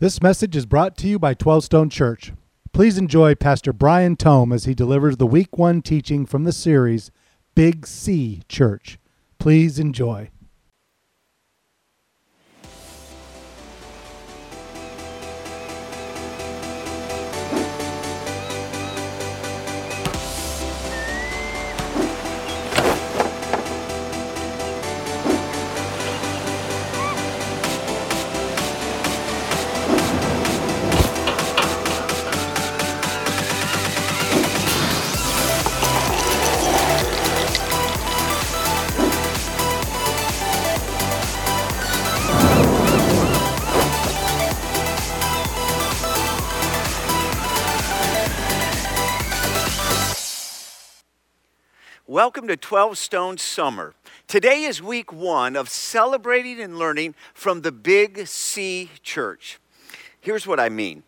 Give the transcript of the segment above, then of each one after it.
This message is brought to you by 12 Stone Church. Please enjoy Pastor Brian Tome as he delivers the week one teaching from the series Big C Church. Please enjoy. Welcome to 12 Stone Summer. Today is week one of celebrating and learning from the Big C Church. Here's what I mean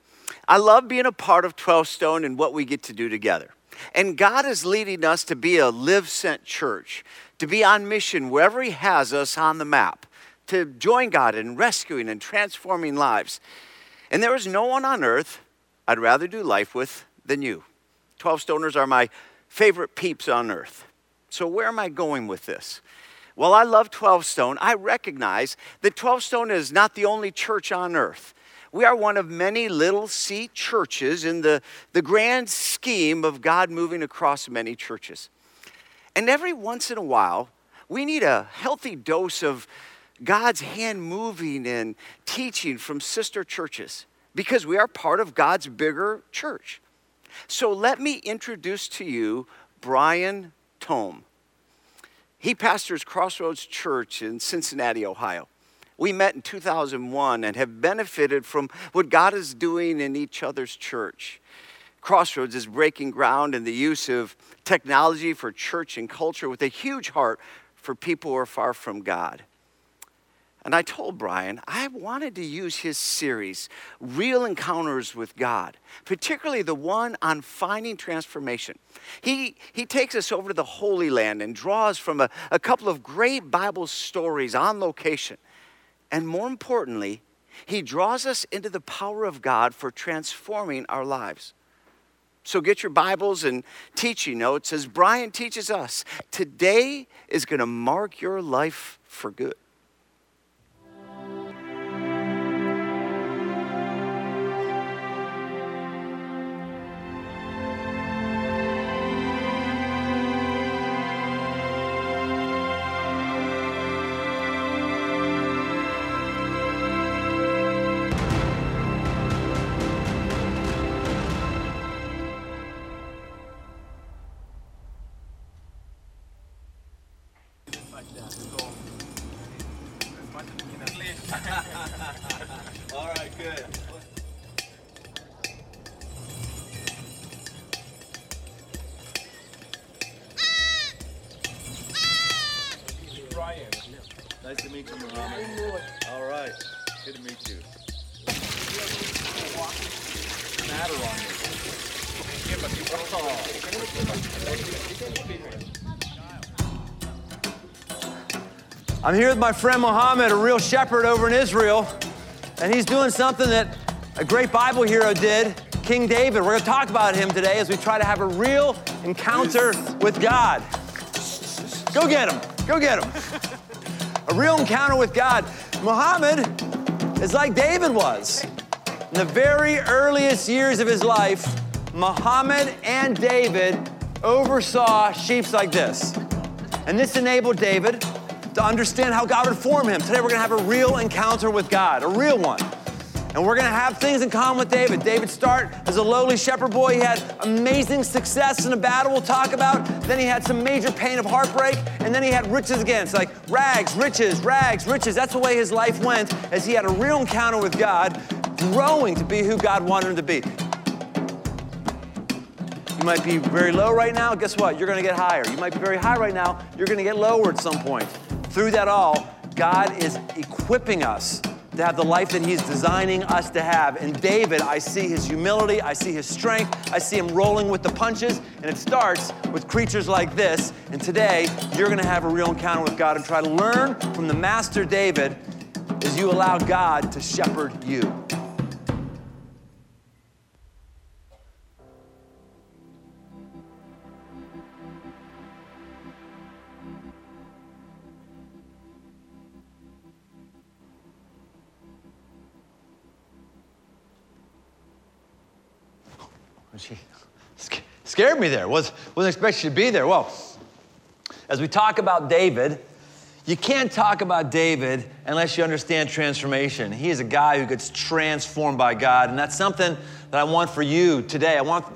I love being a part of 12 Stone and what we get to do together. And God is leading us to be a live sent church, to be on mission wherever He has us on the map, to join God in rescuing and transforming lives. And there is no one on earth I'd rather do life with than you. 12 Stoners are my favorite peeps on earth. So, where am I going with this? Well, I love 12 Stone. I recognize that 12 Stone is not the only church on earth. We are one of many little C churches in the, the grand scheme of God moving across many churches. And every once in a while, we need a healthy dose of God's hand moving and teaching from sister churches because we are part of God's bigger church. So let me introduce to you Brian Tome. He pastors Crossroads Church in Cincinnati, Ohio. We met in 2001 and have benefited from what God is doing in each other's church. Crossroads is breaking ground in the use of technology for church and culture with a huge heart for people who are far from God. And I told Brian I wanted to use his series, Real Encounters with God, particularly the one on finding transformation. He, he takes us over to the Holy Land and draws from a, a couple of great Bible stories on location. And more importantly, he draws us into the power of God for transforming our lives. So get your Bibles and teaching notes as Brian teaches us. Today is going to mark your life for good. I'm here with my friend Mohammed, a real shepherd over in Israel, and he's doing something that a great Bible hero did, King David. We're going to talk about him today as we try to have a real encounter with God. Go get him. Go get him. A real encounter with God. Muhammad is like David was. In the very earliest years of his life, Muhammad and David oversaw sheep like this. And this enabled David to understand how God would form him. Today we're gonna have a real encounter with God, a real one. And we're gonna have things in common with David. David start as a lowly shepherd boy. He had amazing success in a battle we'll talk about. Then he had some major pain of heartbreak, and then he had riches again. It's like rags, riches, rags, riches. That's the way his life went as he had a real encounter with God, growing to be who God wanted him to be. You might be very low right now. Guess what? You're to get higher. You might be very high right now. You're to get lower at some point. Through that all, God is equipping us to have the life that He's designing us to have. And David, I see his humility, I see his strength, I see him rolling with the punches, and it starts with creatures like this. And today, you're gonna have a real encounter with God and try to learn from the Master David as you allow God to shepherd you. Scared me there. Was, wasn't expecting to be there. Well, as we talk about David, you can't talk about David unless you understand transformation. He is a guy who gets transformed by God, and that's something that I want for you today. I want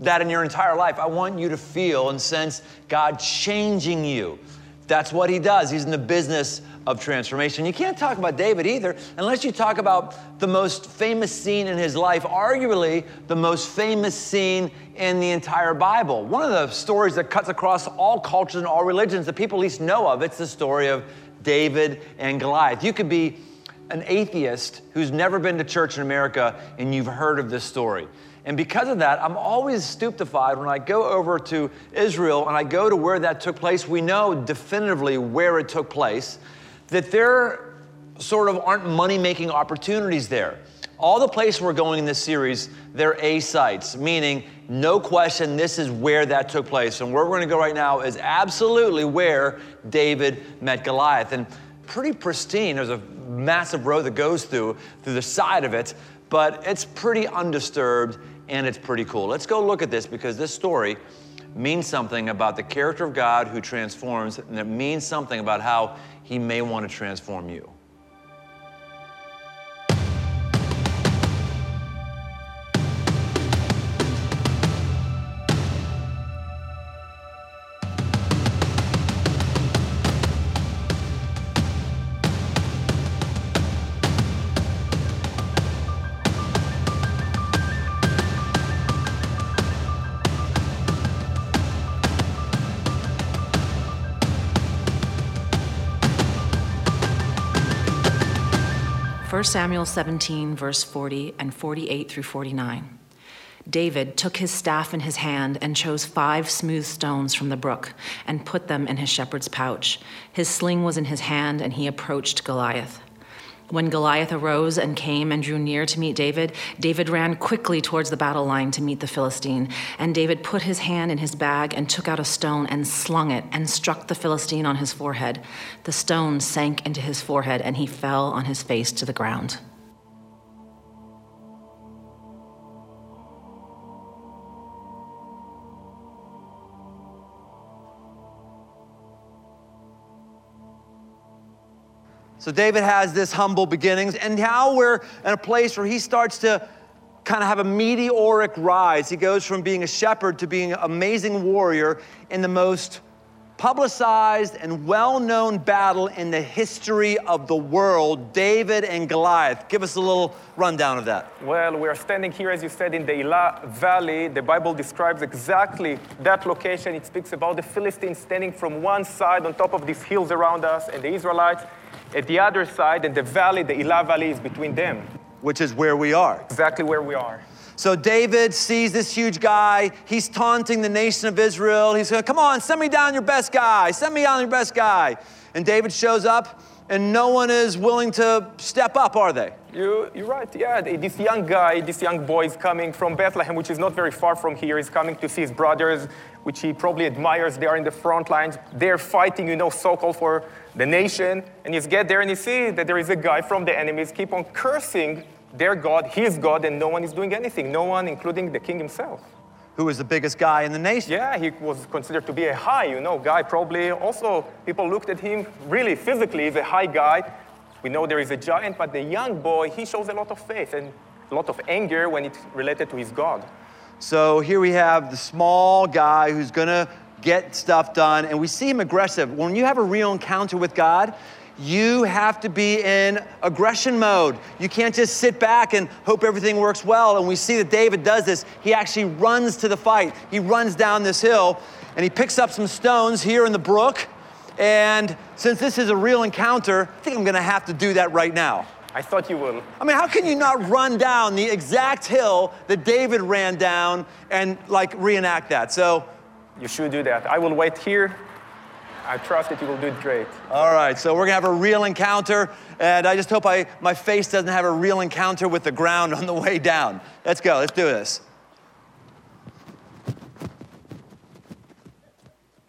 that in your entire life. I want you to feel and sense God changing you. That's what he does. He's in the business of transformation. You can't talk about David either unless you talk about the most famous scene in his life, arguably the most famous scene in the entire Bible. One of the stories that cuts across all cultures and all religions that people at least know of, it's the story of David and Goliath. You could be an atheist who's never been to church in America and you've heard of this story. And because of that, I'm always stupefied when I go over to Israel and I go to where that took place. We know definitively where it took place that there sort of aren't money making opportunities there. All the places we're going in this series, they're A sites, meaning no question this is where that took place. And where we're going to go right now is absolutely where David met Goliath. And pretty pristine. There's a massive road that goes through through the side of it, but it's pretty undisturbed and it's pretty cool. Let's go look at this because this story means something about the character of God who transforms, and it means something about how he may want to transform you. Samuel 17, verse 40 and 48 through 49. David took his staff in his hand and chose five smooth stones from the brook and put them in his shepherd's pouch. His sling was in his hand, and he approached Goliath. When Goliath arose and came and drew near to meet David, David ran quickly towards the battle line to meet the Philistine. And David put his hand in his bag and took out a stone and slung it and struck the Philistine on his forehead. The stone sank into his forehead, and he fell on his face to the ground. So David has this humble beginnings, and now we're in a place where he starts to kind of have a meteoric rise. He goes from being a shepherd to being an amazing warrior in the most publicized and well known battle in the history of the world David and Goliath. Give us a little rundown of that. Well, we are standing here, as you said, in the Elah Valley. The Bible describes exactly that location. It speaks about the Philistines standing from one side on top of these hills around us, and the Israelites at the other side, and the valley, the Elah Valley, is between them. Which is where we are. Exactly where we are. So David sees this huge guy. He's taunting the nation of Israel. He's going, Come on, send me down your best guy. Send me down your best guy. And David shows up, and no one is willing to step up, are they? You, you're right. Yeah, this young guy, this young boy is coming from Bethlehem, which is not very far from here. He's coming to see his brothers, which he probably admires. They are in the front lines. They're fighting, you know, so-called for the nation. And you get there and you see that there is a guy from the enemies keep on cursing their God, his God, and no one is doing anything. No one, including the king himself. Who was the biggest guy in the nation? Yeah, he was considered to be a high, you know, guy. Probably also people looked at him really physically as a high guy. We know there is a giant, but the young boy, he shows a lot of faith and a lot of anger when it's related to his God. So here we have the small guy who's gonna get stuff done, and we see him aggressive. When you have a real encounter with God, you have to be in aggression mode. You can't just sit back and hope everything works well. And we see that David does this. He actually runs to the fight. He runs down this hill and he picks up some stones here in the brook. And since this is a real encounter, I think I'm gonna have to do that right now. I thought you would. I mean, how can you not run down the exact hill that David ran down and like reenact that? So, you should do that. I will wait here I trust that you will do it great. All right, so we're gonna have a real encounter, and I just hope I, my face doesn't have a real encounter with the ground on the way down. Let's go, let's do this.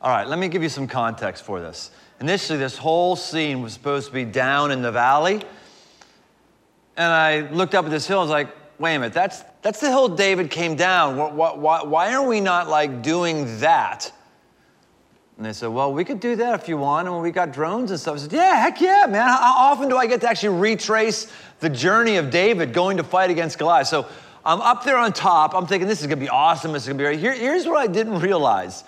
All right, let me give you some context for this. Initially, this whole scene was supposed to be down in the valley, and I looked up at this hill, I was like, wait a minute, that's, that's the hill David came down. Why, why, why are we not like doing that? And they said, well, we could do that if you want. And we got drones and stuff. I said, yeah, heck yeah, man. How often do I get to actually retrace the journey of David going to fight against Goliath? So I'm up there on top. I'm thinking, this is going to be awesome. This is going to be right. Here, here's what I didn't realize.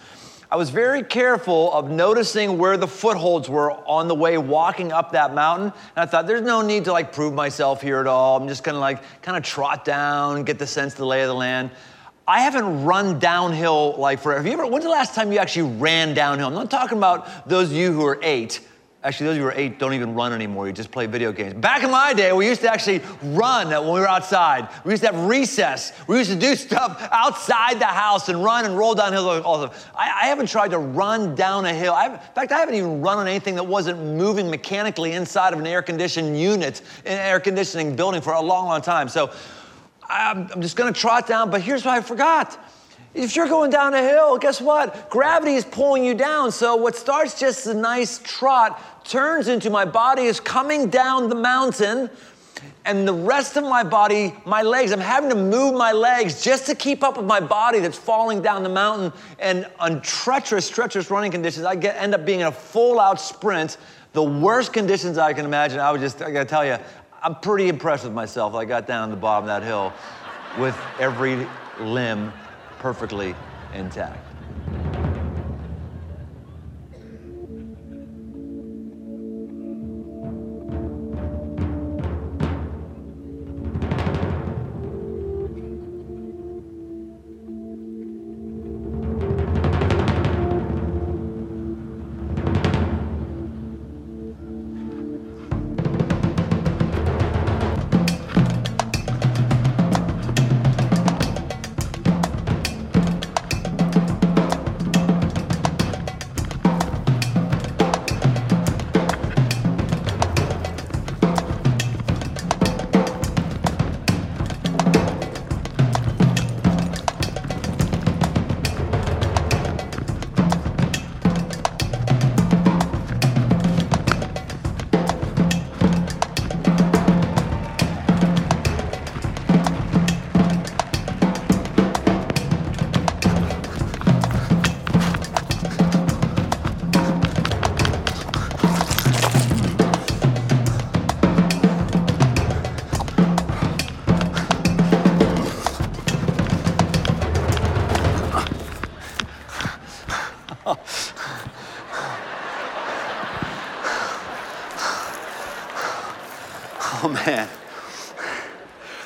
I was very careful of noticing where the footholds were on the way walking up that mountain. And I thought, there's no need to like prove myself here at all. I'm just gonna like kind of trot down, get the sense of the lay of the land. I haven't run downhill like forever. Have you ever, when's the last time you actually ran downhill? I'm not talking about those of you who are eight. Actually, those of you who are eight don't even run anymore. You just play video games. Back in my day, we used to actually run when we were outside. We used to have recess. We used to do stuff outside the house and run and roll downhill. All I, I haven't tried to run down a hill. in fact, I haven't even run on anything that wasn't moving mechanically inside of an air conditioned unit in an air conditioning building for a long, long time. So I'm, I'm just going to trot down. But here's what I forgot. If you're going down a hill, guess what? Gravity is pulling you down. So what starts just a nice trot turns into my body is coming down the mountain and the rest of my body, my legs, I'm having to move my legs just to keep up with my body that's falling down the mountain. And on treacherous, treacherous running conditions, I get, end up being in a full out sprint, the worst conditions I can imagine. I was just, I gotta tell you, I'm pretty impressed with myself. I got down the bottom of that hill with every limb perfectly intact.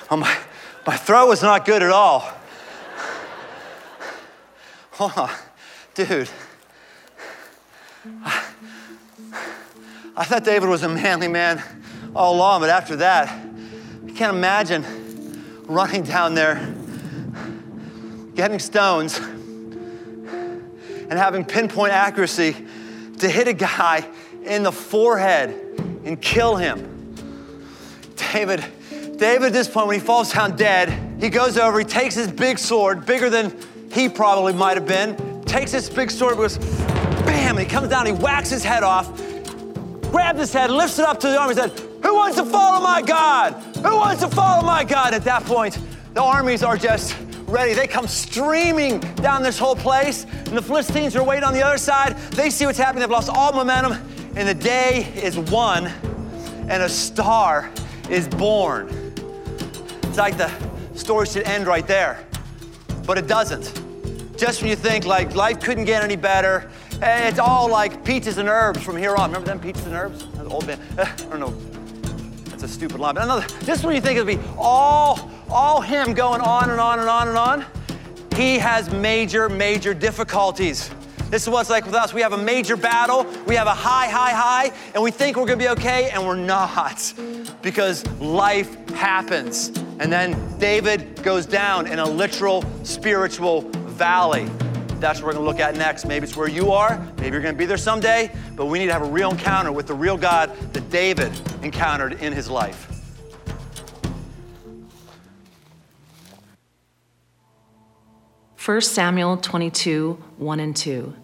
Oh, throw was not good at all. On, dude. I, I thought David was a manly man all along, but after that, I can't imagine running down there, getting stones, and having pinpoint accuracy to hit a guy in the forehead and kill him. David David, at this point, when he falls down dead, he goes over, he takes his big sword, bigger than he probably might have been, takes this big sword, goes bam, and he comes down, he whacks his head off, grabs his head, lifts it up to the army, and said, Who wants to follow my God? Who wants to follow my God? At that point, the armies are just ready. They come streaming down this whole place, and the Philistines are waiting on the other side. They see what's happening, they've lost all momentum, and the day is won, and a star is born. It's like the story should end right there, but it doesn't. Just when you think like life couldn't get any better, it's all like peaches and herbs from here on. Remember them peaches and herbs? Old band. I don't know. That's a stupid line. But another. Just when you think it'll be all all him going on and on and on and on, he has major major difficulties. This is what it's like with us. We have a major battle, we have a high, high, high, and we think we're gonna be okay, and we're not because life happens. And then David goes down in a literal spiritual valley. That's what we're gonna look at next. Maybe it's where you are, maybe you're gonna be there someday, but we need to have a real encounter with the real God that David encountered in his life. 1 Samuel 22, 1 and 2.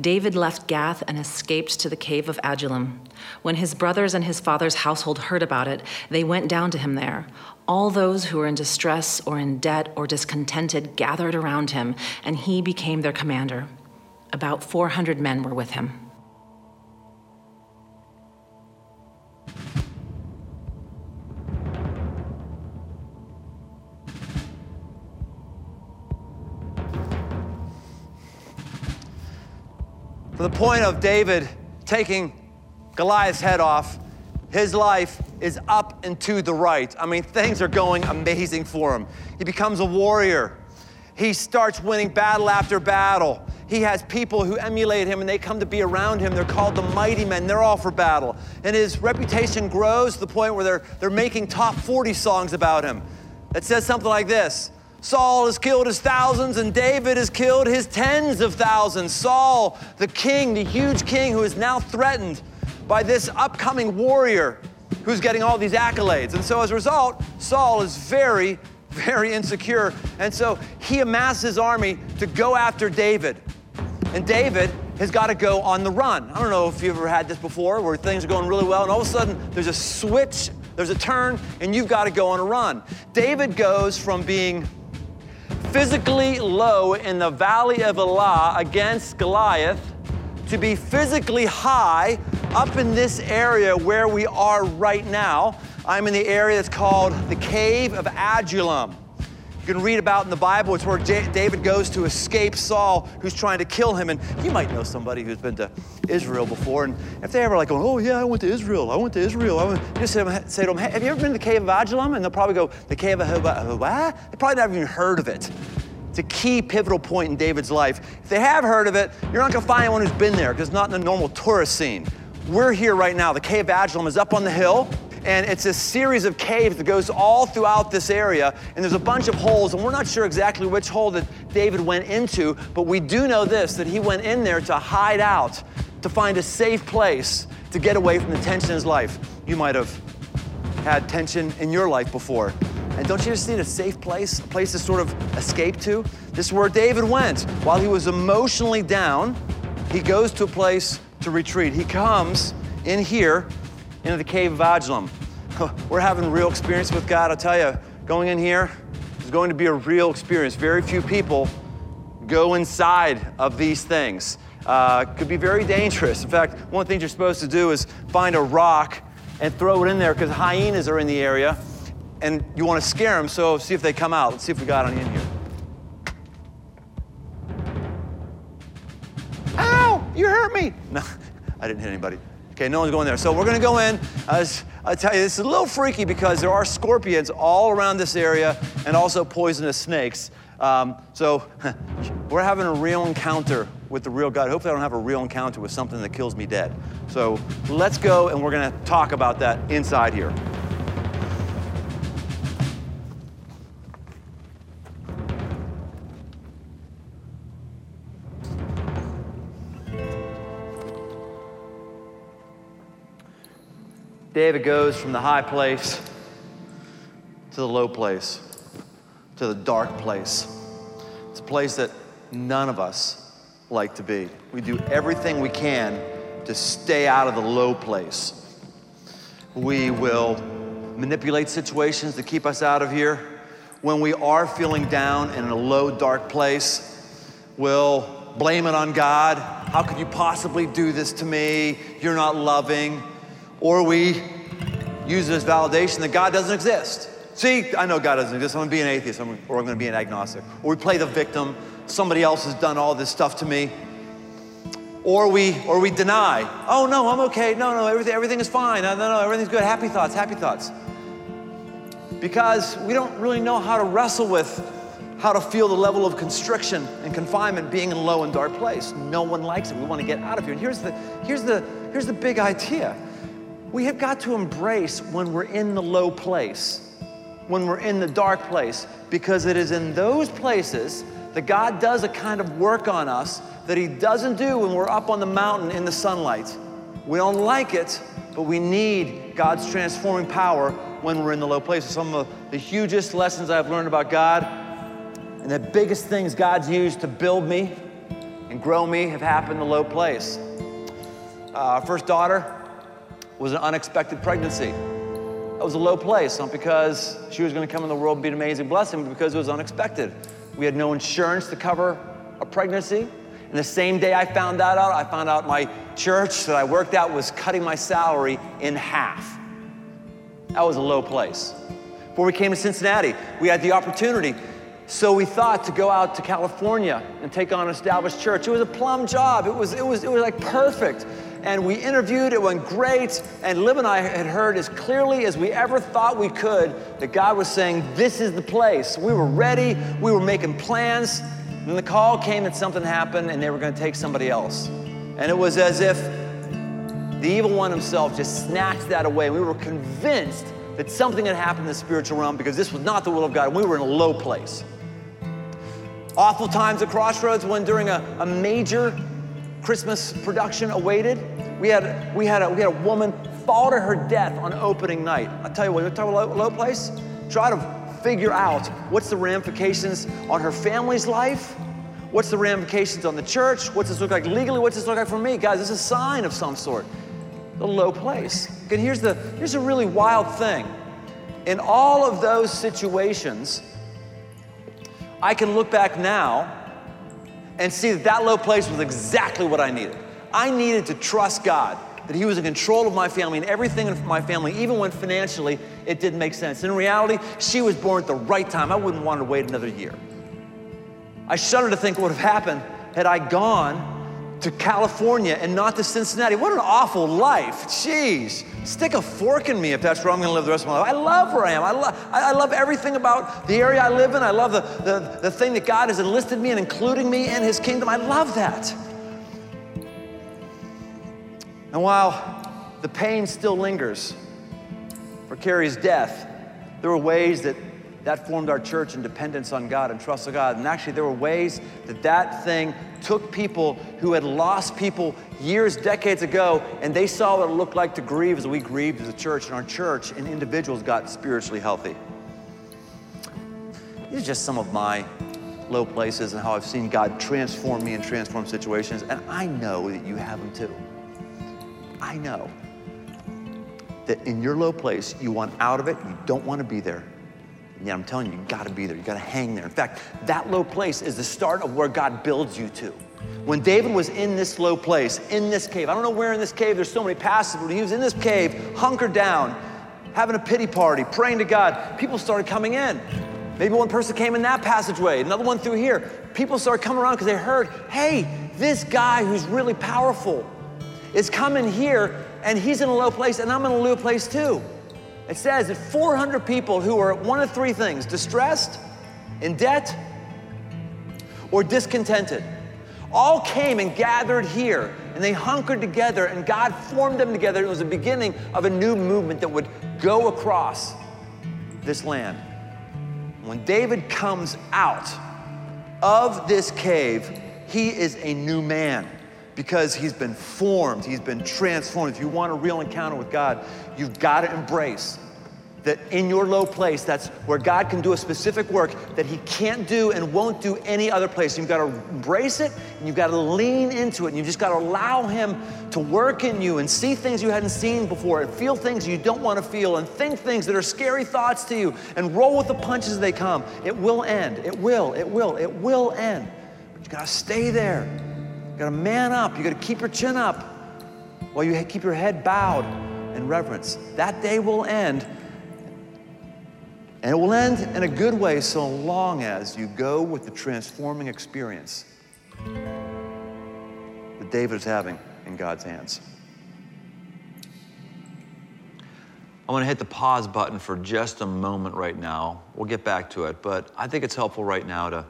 David left Gath and escaped to the cave of Adullam. When his brothers and his father's household heard about it, they went down to him there. All those who were in distress or in debt or discontented gathered around him, and he became their commander. About 400 men were with him. For the point of David taking Goliath's head off, his life is up and to the right. I mean, things are going amazing for him. He becomes a warrior. He starts winning battle after battle. He has people who emulate him and they come to be around him. They're called the mighty men. They're all for battle. And his reputation grows to the point where they're, they're making top 40 songs about him. that says something like this Saul has killed his thousands, and David has killed his tens of thousands. Saul, the king, the huge king who is now threatened by this upcoming warrior who's getting all these accolades. And so as a result, Saul is very, very insecure. And so he amasses his army to go after David. And David has got to go on the run. I don't know if you've ever had this before where things are going really well, and all of a sudden there's a switch, there's a turn, and you've got to go on a run. David goes from being physically low in the valley of Elah against Goliath to be physically high up in this area where we are right now. I'm in the area that's called the Cave of Adullam. You can read about in the Bible, it's where J- David goes to escape Saul, who's trying to kill him. And you might know somebody who's been to Israel before. And if they ever like oh yeah, I went to Israel, I went to Israel, I went, you just say, say to them, hey, have you ever been to the cave of Adullam? And they'll probably go, the cave of what? They probably never even heard of it. It's a key pivotal point in David's life. If they have heard of it, you're not going to find anyone who's been there because it's not in the normal tourist scene. We're here right now. The cave of Adullam is up on the hill and it's a series of caves that goes all throughout this area and there's a bunch of holes and we're not sure exactly which hole that david went into but we do know this that he went in there to hide out to find a safe place to get away from the tension in his life. You might have had tension in your life before. And don't you just need a safe place a place to sort of escape to? This is where david went. While he was emotionally down he goes to a place to retreat. He comes in here into the cave of Adullam. We're having real experience with God. I'll tell you, going in here is going to be a real experience. Very few people go inside of these things. Uh, could be very dangerous. In fact, one of the things you're supposed to do is find a rock and throw it in there because hyenas are in the area and you want to scare them, so see if they come out. Let's see if we got any in here. Ow! You hurt me! No, I didn't hit anybody. Okay, no one's going there. So we're gonna go in. As I tell you, this is a little freaky because there are scorpions all around this area and also poisonous snakes. Um, so we're having a real encounter with the real God. Hopefully, I don't have a real encounter with something that kills me dead. So let's go and we're gonna talk about that inside here. David goes from the high place to the low place, to the dark place. It's a place that none of us like to be. We do everything we can to stay out of the low place. We will manipulate situations to keep us out of here. When we are feeling down in a low, dark place, we'll blame it on God. How could you possibly do this to me? You're not loving or we use as validation that God doesn't exist. See, I know God doesn't exist. I'm gonna be an atheist, or I'm gonna be an agnostic. Or we play the victim. Somebody else has done all this stuff to me. Or we, or we deny. Oh no, I'm okay. No, no, everything, everything is fine. No, no, no, everything's good. Happy thoughts, happy thoughts. Because we don't really know how to wrestle with how to feel the level of constriction and confinement being in a low and dark place. No one likes it. We want to get out of here. And here's the, here's the, here's the big idea we have got to embrace when we're in the low place, when we're in the dark place, because it is in those places that God does a kind of work on us that He doesn't do when we're up on the mountain in the sunlight. We don't like it, but we need God's transforming power when we're in the low places. Some of the hugest lessons I've learned about God and the biggest things God's used to build me and grow me have happened in the low place. Uh, our first daughter was an unexpected pregnancy. That was a low place, not because she was going to come in the world and be an amazing blessing, but because it was unexpected. We had no insurance to cover a pregnancy. And the same day I found that out, I found out my church that I worked at was cutting my salary in half. That was a low place. Before we came to Cincinnati, we had the opportunity. So we thought to go out to California and take on an established church. It was a plum job. It was, it was, it was like perfect. And we interviewed, it went great. And Lib and I had heard as clearly as we ever thought we could that God was saying, This is the place. We were ready, we were making plans. And the call came and something happened and they were going to take somebody else. And it was as if the evil one himself just snatched that away. We were convinced that something had happened in the spiritual realm because this was not the will of God. We were in a low place. Awful times at Crossroads when during a, a major Christmas production awaited, we had, we, had a, we had a woman fall to her death on opening night. I'll tell you what, you talk about low, low place? Try to figure out what's the ramifications on her family's life, what's the ramifications on the church, what's this look like legally, what's this look like for me? Guys, this is a sign of some sort. The low place. And here's the here's a really wild thing. In all of those situations, I can look back now and see that that low place was exactly what I needed. I needed to trust God that He was in control of my family and everything in my family, even when financially it didn't make sense. In reality, she was born at the right time. I wouldn't want to wait another year. I shudder to think what would have happened had I gone to California and not to Cincinnati. What an awful life. Jeez. Stick a fork in me if that's where I'm going to live the rest of my life. I love where I am. I, lo- I love everything about the area I live in. I love the, the, the thing that God has enlisted me in, including me in His kingdom. I love that. And while the pain still lingers for Carrie's death, there were ways that that formed our church and dependence on God and trust of God. And actually, there were ways that that thing took people who had lost people years, decades ago, and they saw what it looked like to grieve as we grieved as a church, and our church and individuals got spiritually healthy. These are just some of my low places and how I've seen God transform me and transform situations, and I know that you have them too. I know that in your low place, you want out of it, you don't want to be there. Yeah, I'm telling you, you gotta be there. You gotta hang there. In fact, that low place is the start of where God builds you to. When David was in this low place, in this cave, I don't know where in this cave, there's so many passages, but he was in this cave, hunkered down, having a pity party, praying to God. People started coming in. Maybe one person came in that passageway, another one through here. People started coming around because they heard, hey, this guy who's really powerful is coming here and he's in a low place and I'm in a low place too. It says that 400 people who are one of three things distressed, in debt, or discontented all came and gathered here and they hunkered together and God formed them together. It was the beginning of a new movement that would go across this land. When David comes out of this cave, he is a new man because he's been formed, he's been transformed. If you want a real encounter with God, you've got to embrace that in your low place, that's where God can do a specific work that He can't do and won't do any other place. You've got to embrace it and you've got to lean into it and you've just got to allow Him to work in you and see things you hadn't seen before and feel things you don't want to feel and think things that are scary thoughts to you and roll with the punches as they come. It will end. It will. It will. It will end. But you've got to stay there. You got to man up. You got to keep your chin up while you keep your head bowed in reverence. That day will end. And it will end in a good way so long as you go with the transforming experience that David is having in God's hands. I want to hit the pause button for just a moment right now. We'll get back to it, but I think it's helpful right now to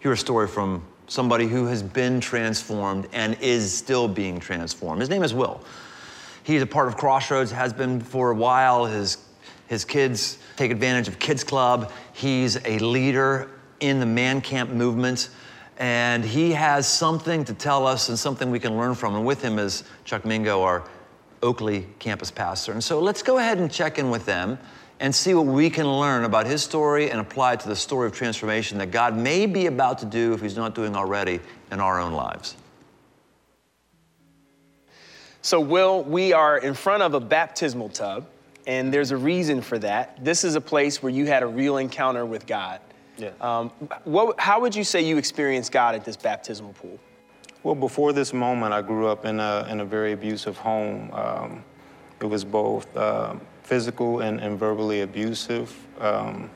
hear a story from somebody who has been transformed and is still being transformed. His name is Will. He's a part of Crossroads, has been for a while. His, his kids take advantage of Kids Club. He's a leader in the man camp movement. And he has something to tell us and something we can learn from. And with him is Chuck Mingo, our Oakley campus pastor. And so let's go ahead and check in with them and see what we can learn about his story and apply it to the story of transformation that God may be about to do, if he's not doing already, in our own lives. So, Will, we are in front of a baptismal tub, and there's a reason for that. This is a place where you had a real encounter with God. Yeah. Um, what, how would you say you experienced God at this baptismal pool? Well, before this moment, I grew up in a, in a very abusive home. Um, it was both uh, physical and, and, verbally abusive. Um,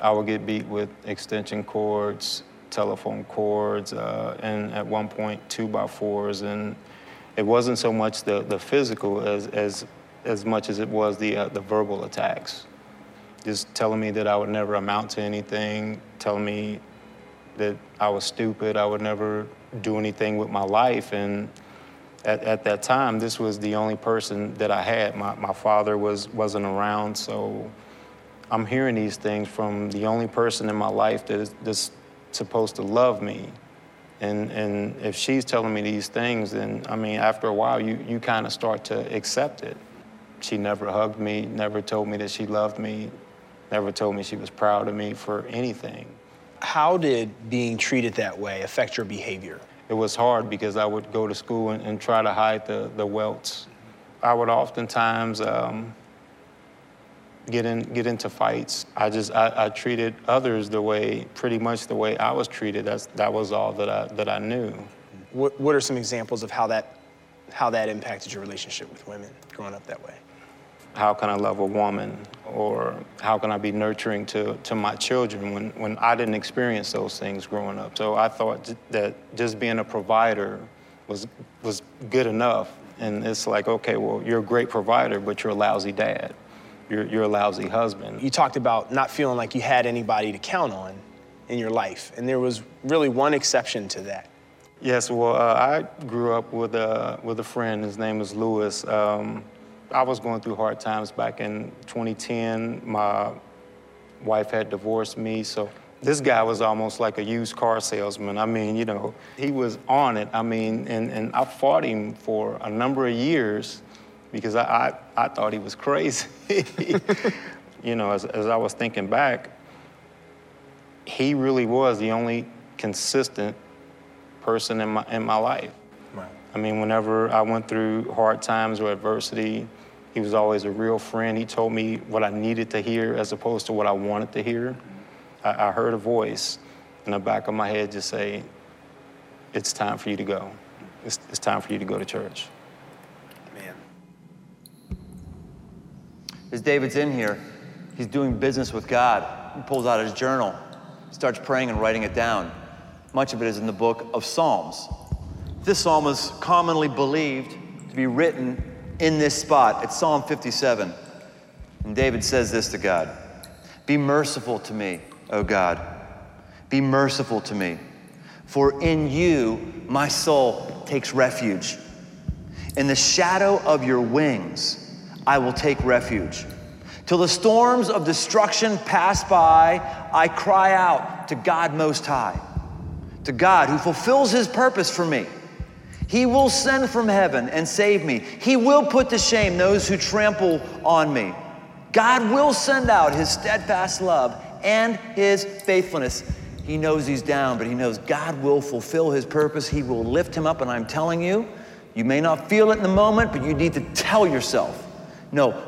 I would get beat with extension cords, telephone cords, uh, and at one point, two by fours. And it wasn't so much the, the physical as, as, as much as it was the, uh, the verbal attacks just telling me that I would never amount to anything, telling me that I was stupid, I would never do anything with my life. And at, at that time, this was the only person that I had. My, my father was, wasn't around, so I'm hearing these things from the only person in my life that is that's supposed to love me. And, and if she's telling me these things, then I mean, after a while, you, you kind of start to accept it. She never hugged me, never told me that she loved me, never told me she was proud of me for anything. How did being treated that way affect your behavior? It was hard because I would go to school and, and try to hide the, the welts. I would oftentimes um, get, in, get into fights. I just, I, I, treated others the way, pretty much the way I was treated. That's, that was all that I, that I knew. What, what are some examples of how that, how that impacted your relationship with women growing up that way? How can I love a woman or how can I be nurturing to, to my children when, when I didn't experience those things growing up. So I thought that just being a provider was, was good enough. And it's like, okay, well, you're a great provider, but you're a lousy dad. You're, you're a lousy husband. You talked about not feeling like you had anybody to count on in your life, and there was really one exception to that. Yes, well, uh, I grew up with a, with a friend. His name is Lewis. Um, I was going through hard times back in 2010. My wife had divorced me, so this guy was almost like a used car salesman. I mean, you know, he was on it. I mean, and, and I fought him for a number of years because I, I, I thought he was crazy. you know, as, as I was thinking back, he really was the only consistent person in my, in my life. I mean, whenever I went through hard times or adversity, he was always a real friend. He told me what I needed to hear as opposed to what I wanted to hear. I, I heard a voice in the back of my head just say, It's time for you to go. It's, it's time for you to go to church. Man. As David's in here, he's doing business with God. He pulls out his journal, starts praying and writing it down. Much of it is in the book of Psalms. This psalm is commonly believed to be written in this spot. It's Psalm 57. And David says this to God Be merciful to me, O God. Be merciful to me. For in you my soul takes refuge. In the shadow of your wings I will take refuge. Till the storms of destruction pass by, I cry out to God Most High, to God who fulfills his purpose for me. He will send from heaven and save me. He will put to shame those who trample on me. God will send out his steadfast love and his faithfulness. He knows he's down, but he knows God will fulfill his purpose. He will lift him up. And I'm telling you, you may not feel it in the moment, but you need to tell yourself no,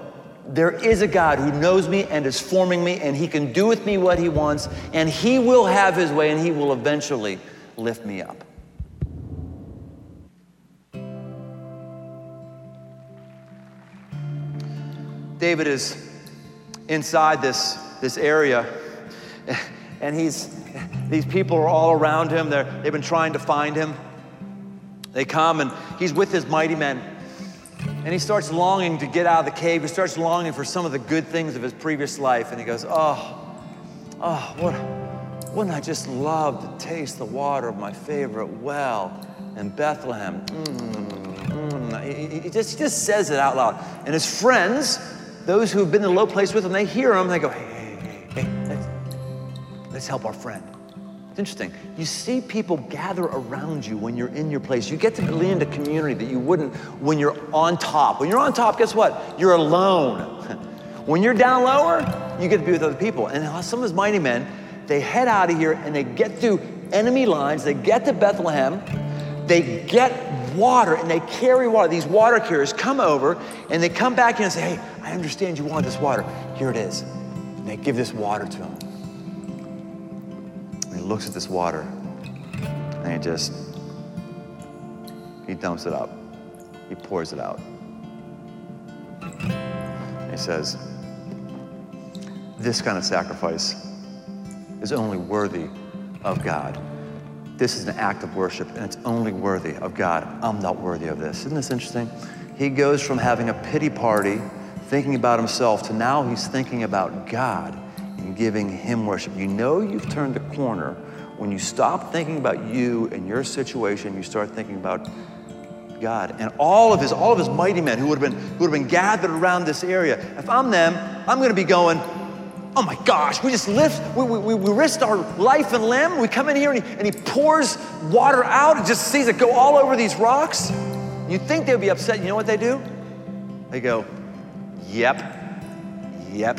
there is a God who knows me and is forming me, and he can do with me what he wants, and he will have his way, and he will eventually lift me up. David is inside this, this area, and he's, these people are all around him. They're, they've been trying to find him. They come, and he's with his mighty men. And he starts longing to get out of the cave. He starts longing for some of the good things of his previous life. And he goes, Oh, oh, what, wouldn't I just love to taste the water of my favorite well in Bethlehem? Mm, mm. He, he, just, he just says it out loud. And his friends, those who have been in a low place with him, they hear him, they go, hey, hey, hey, hey, let's, let's help our friend. It's interesting. You see people gather around you when you're in your place. You get to lean into community that you wouldn't when you're on top. When you're on top, guess what? You're alone. When you're down lower, you get to be with other people. And some of his mighty men, they head out of here and they get through enemy lines, they get to Bethlehem, they get water and they carry water. These water carriers come over and they come back in and say, Hey, I understand you want this water. Here it is. And they give this water to him. And he looks at this water and he just, he dumps it up. He pours it out. And he says, This kind of sacrifice is only worthy of God. This is an act of worship, and it's only worthy of God. I'm not worthy of this. Isn't this interesting? He goes from having a pity party, thinking about himself, to now he's thinking about God and giving him worship. You know you've turned the corner when you stop thinking about you and your situation, you start thinking about God. And all of his, all of his mighty men who would have been, who would have been gathered around this area, if I'm them, I'm going to be going, Oh my gosh, we just lift, we, we, we risked our life and limb. We come in here and he, and he pours water out and just sees it go all over these rocks. You'd think they would be upset. You know what they do? They go, Yep, yep,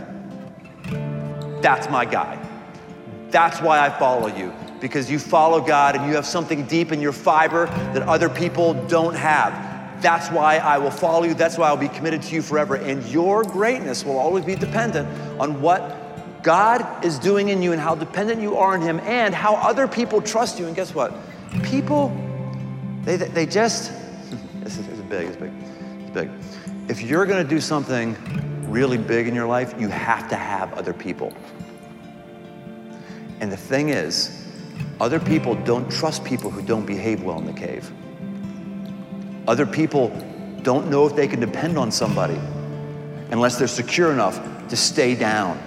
that's my guy. That's why I follow you, because you follow God and you have something deep in your fiber that other people don't have. That's why I will follow you. That's why I'll be committed to you forever. And your greatness will always be dependent on what God is doing in you and how dependent you are on Him and how other people trust you. And guess what? People, they, they just, this is, big, it's big, it's big. If you're gonna do something really big in your life, you have to have other people. And the thing is, other people don't trust people who don't behave well in the cave. Other people don't know if they can depend on somebody unless they're secure enough to stay down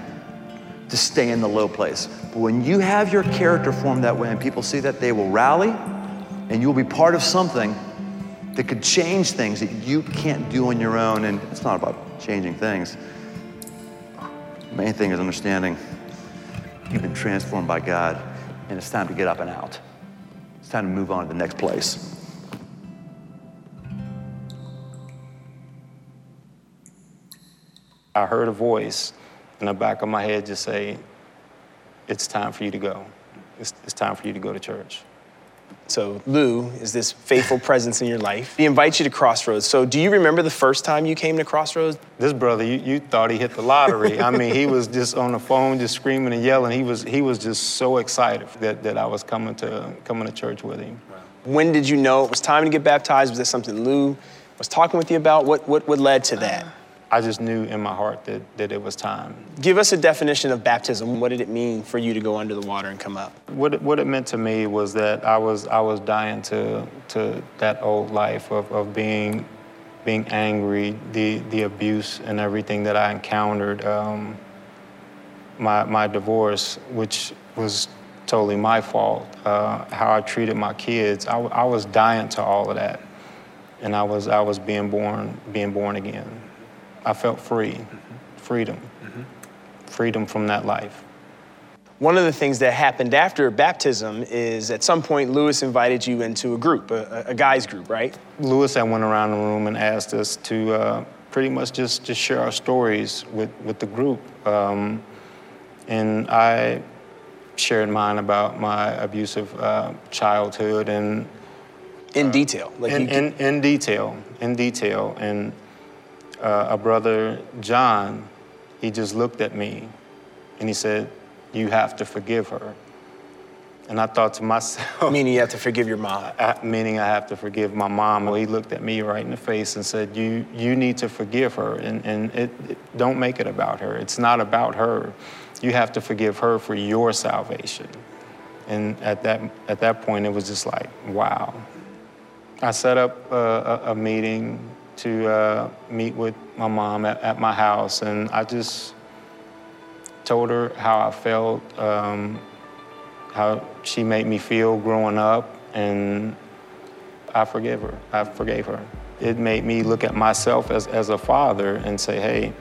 to stay in the low place. But when you have your character formed that way and people see that, they will rally and you'll be part of something that could change things that you can't do on your own. And it's not about changing things. The main thing is understanding you've been transformed by God and it's time to get up and out. It's time to move on to the next place. I heard a voice in the back of my head just say, it's time for you to go. It's, it's time for you to go to church. So Lou is this faithful presence in your life. He invites you to Crossroads. So do you remember the first time you came to Crossroads? This brother, you, you thought he hit the lottery. I mean, he was just on the phone, just screaming and yelling. He was he was just so excited that, that I was coming to coming to church with him. When did you know it was time to get baptized? Was that something Lou was talking with you about? What what, what led to that? I just knew in my heart that, that it was time. Give us a definition of baptism. What did it mean for you to go under the water and come up? What it, what it meant to me was that I was I was dying to to that old life of, of being being angry, the the abuse and everything that I encountered. Um, my my divorce, which was totally my fault, uh, how I treated my kids. I, I was dying to all of that, and I was I was being born being born again. I felt free, freedom, freedom from that life. One of the things that happened after baptism is at some point Lewis invited you into a group, a, a guys group, right? Lewis had went around the room and asked us to uh, pretty much just, just share our stories with, with the group. Um, and I shared mine about my abusive uh, childhood and in detail, like in, in, in detail, in detail. And uh, a brother, John, he just looked at me and he said, You have to forgive her. And I thought to myself, Meaning you have to forgive your mom. I, meaning I have to forgive my mom. Well, he looked at me right in the face and said, You, you need to forgive her and, and it, it, don't make it about her. It's not about her. You have to forgive her for your salvation. And at that, at that point, it was just like, wow. I set up a, a, a meeting to uh, meet with my mom at, at, my house, and I just told her how I felt, um, how she made me feel growing up, and I forgive her. I forgave her. It made me look at myself as, as a father and say, hey,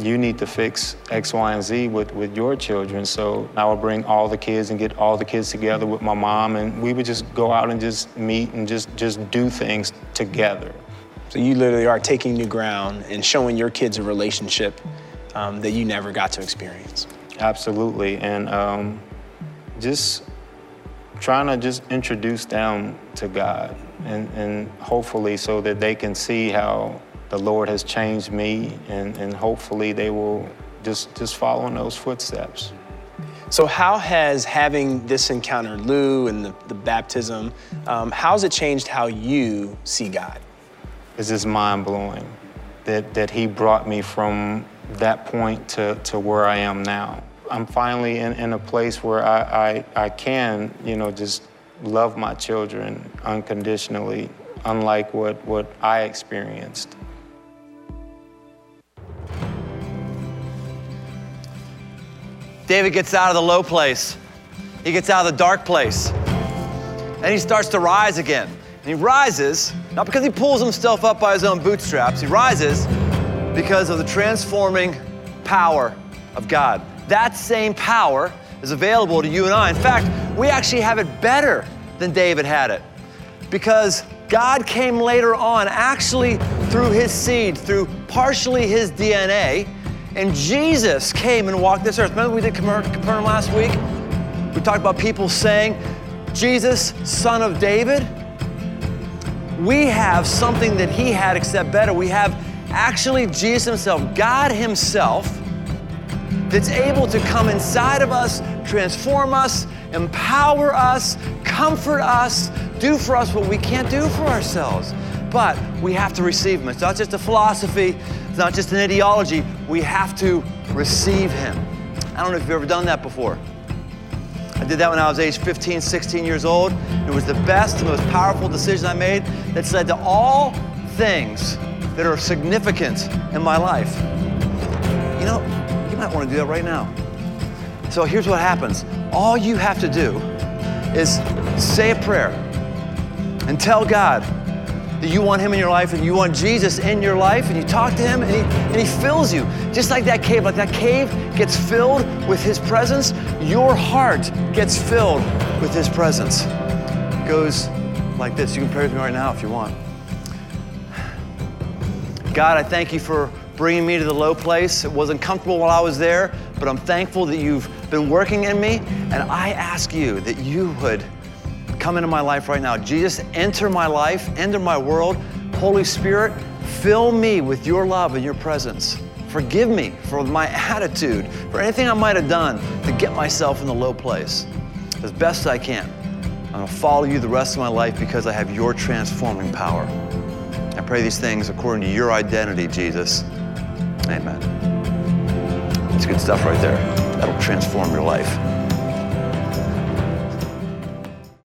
you need to fix X, Y, and Z with, with your children. So I would bring all the kids and get all the kids together with my mom, and we would just go out and just meet and just, just do things together. So you literally are taking new ground and showing your kids a relationship um, that you never got to experience? Absolutely. And um, just trying to just introduce them to God and, and hopefully so that they can see how the Lord has changed me and, and hopefully they will just, just follow in those footsteps. So, how has having this encounter, Lou, and the, the baptism, um, how's it changed how you see God? It's just mind blowing that, that He brought me from that point to, to where I am now. I'm finally in, in a place where I, I, I can, you know, just love my children unconditionally, unlike what, what I experienced. David gets out of the low place. He gets out of the dark place. And he starts to rise again. And he rises, not because he pulls himself up by his own bootstraps, he rises because of the transforming power of God. That same power is available to you and I. In fact, we actually have it better than David had it because God came later on, actually through his seed, through partially his DNA and Jesus came and walked this earth. Remember we did Capernaum last week? We talked about people saying, Jesus, son of David. We have something that he had except better. We have actually Jesus himself, God himself, that's able to come inside of us, transform us, empower us, comfort us, do for us what we can't do for ourselves. But we have to receive him. It's not just a philosophy, it's not just an ideology. We have to receive Him. I don't know if you've ever done that before. I did that when I was age 15, 16 years old. It was the best, most powerful decision I made that's led to all things that are significant in my life. You know, you might want to do that right now. So here's what happens all you have to do is say a prayer and tell God, that you want Him in your life and you want Jesus in your life, and you talk to Him and He, and he fills you. Just like that cave, like that cave gets filled with His presence, your heart gets filled with His presence. It goes like this. You can pray with me right now if you want. God, I thank you for bringing me to the low place. It wasn't comfortable while I was there, but I'm thankful that you've been working in me. And I ask you that you would come into my life right now. Jesus, enter my life, enter my world. Holy Spirit, fill me with your love and your presence. Forgive me for my attitude, for anything I might have done to get myself in the low place. As best I can, I'm going to follow you the rest of my life because I have your transforming power. I pray these things according to your identity, Jesus. Amen. It's good stuff right there. That'll transform your life.